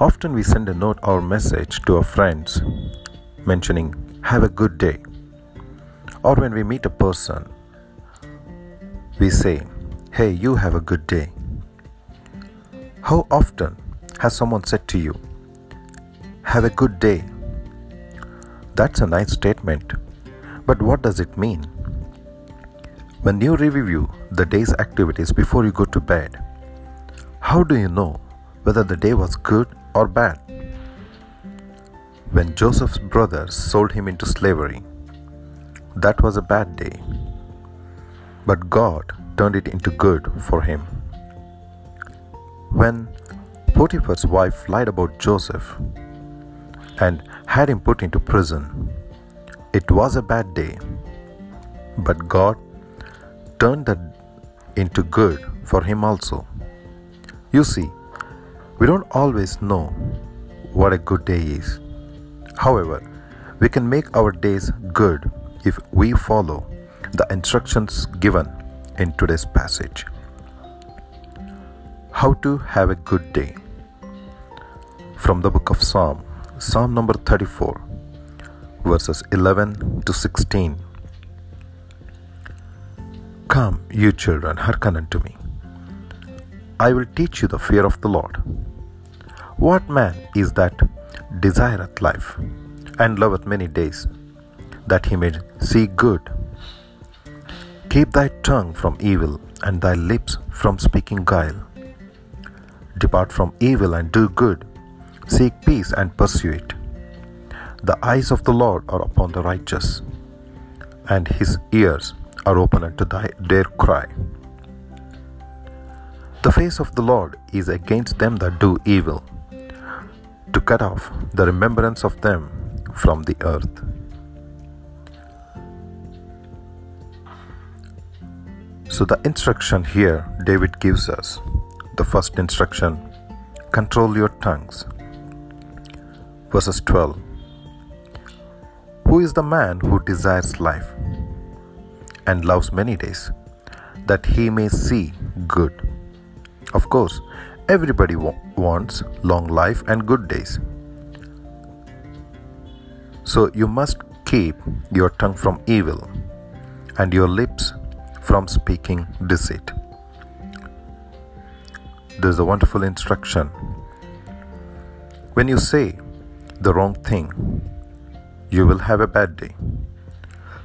Often we send a note or message to our friends mentioning, Have a good day. Or when we meet a person, we say, Hey, you have a good day. How often has someone said to you, Have a good day? That's a nice statement, but what does it mean? When you review the day's activities before you go to bed, how do you know whether the day was good or bad? When Joseph's brothers sold him into slavery, that was a bad day. But God turned it into good for him. When Potiphar's wife lied about Joseph and had him put into prison, it was a bad day. But God turned that into good for him also. You see, we don't always know what a good day is. However, we can make our days good if we follow the instructions given in today's passage. How to have a good day. From the book of Psalm, Psalm number 34, verses 11 to 16. Come, you children, hearken unto me. I will teach you the fear of the Lord. What man is that desireth life and loveth many days, that he may see good? Keep thy tongue from evil and thy lips from speaking guile. Depart from evil and do good. Seek peace and pursue it. The eyes of the Lord are upon the righteous, and his ears are open unto thy, their cry. The face of the Lord is against them that do evil, to cut off the remembrance of them from the earth. So, the instruction here David gives us the first instruction control your tongues. Verses 12 Who is the man who desires life and loves many days, that he may see good? Of course, everybody wa- wants long life and good days. So you must keep your tongue from evil and your lips from speaking deceit. There's a wonderful instruction. When you say the wrong thing, you will have a bad day.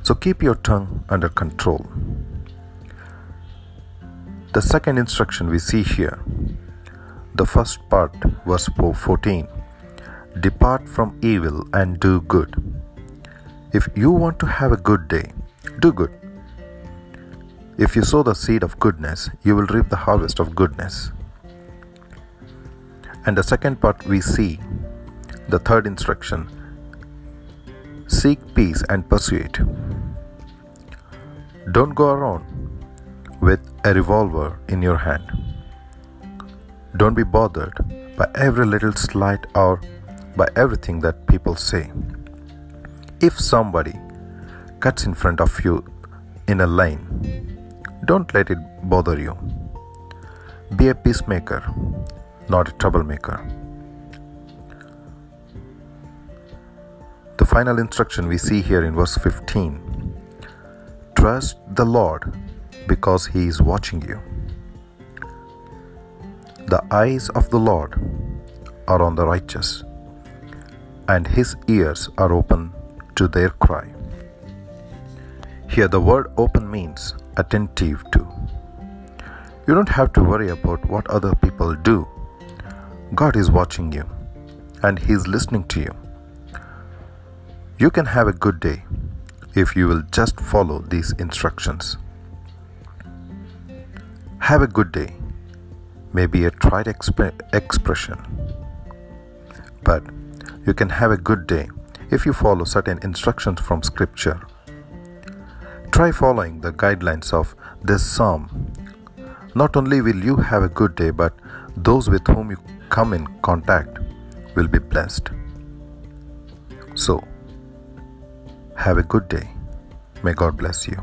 So keep your tongue under control. The second instruction we see here, the first part, verse 14 Depart from evil and do good. If you want to have a good day, do good. If you sow the seed of goodness, you will reap the harvest of goodness. And the second part we see, the third instruction seek peace and pursue it. Don't go around with a revolver in your hand. Don't be bothered by every little slight or by everything that people say. If somebody cuts in front of you in a lane, don't let it bother you. Be a peacemaker, not a troublemaker. The final instruction we see here in verse 15 Trust the Lord because He is watching you. The eyes of the Lord are on the righteous, and His ears are open to their cry. Here, the word open means attentive to. You don't have to worry about what other people do. God is watching you and He is listening to you. You can have a good day if you will just follow these instructions. Have a good day may be a tried exp- expression, but you can have a good day if you follow certain instructions from Scripture. Try following the guidelines of this psalm. Not only will you have a good day, but those with whom you come in contact will be blessed. So, have a good day. May God bless you.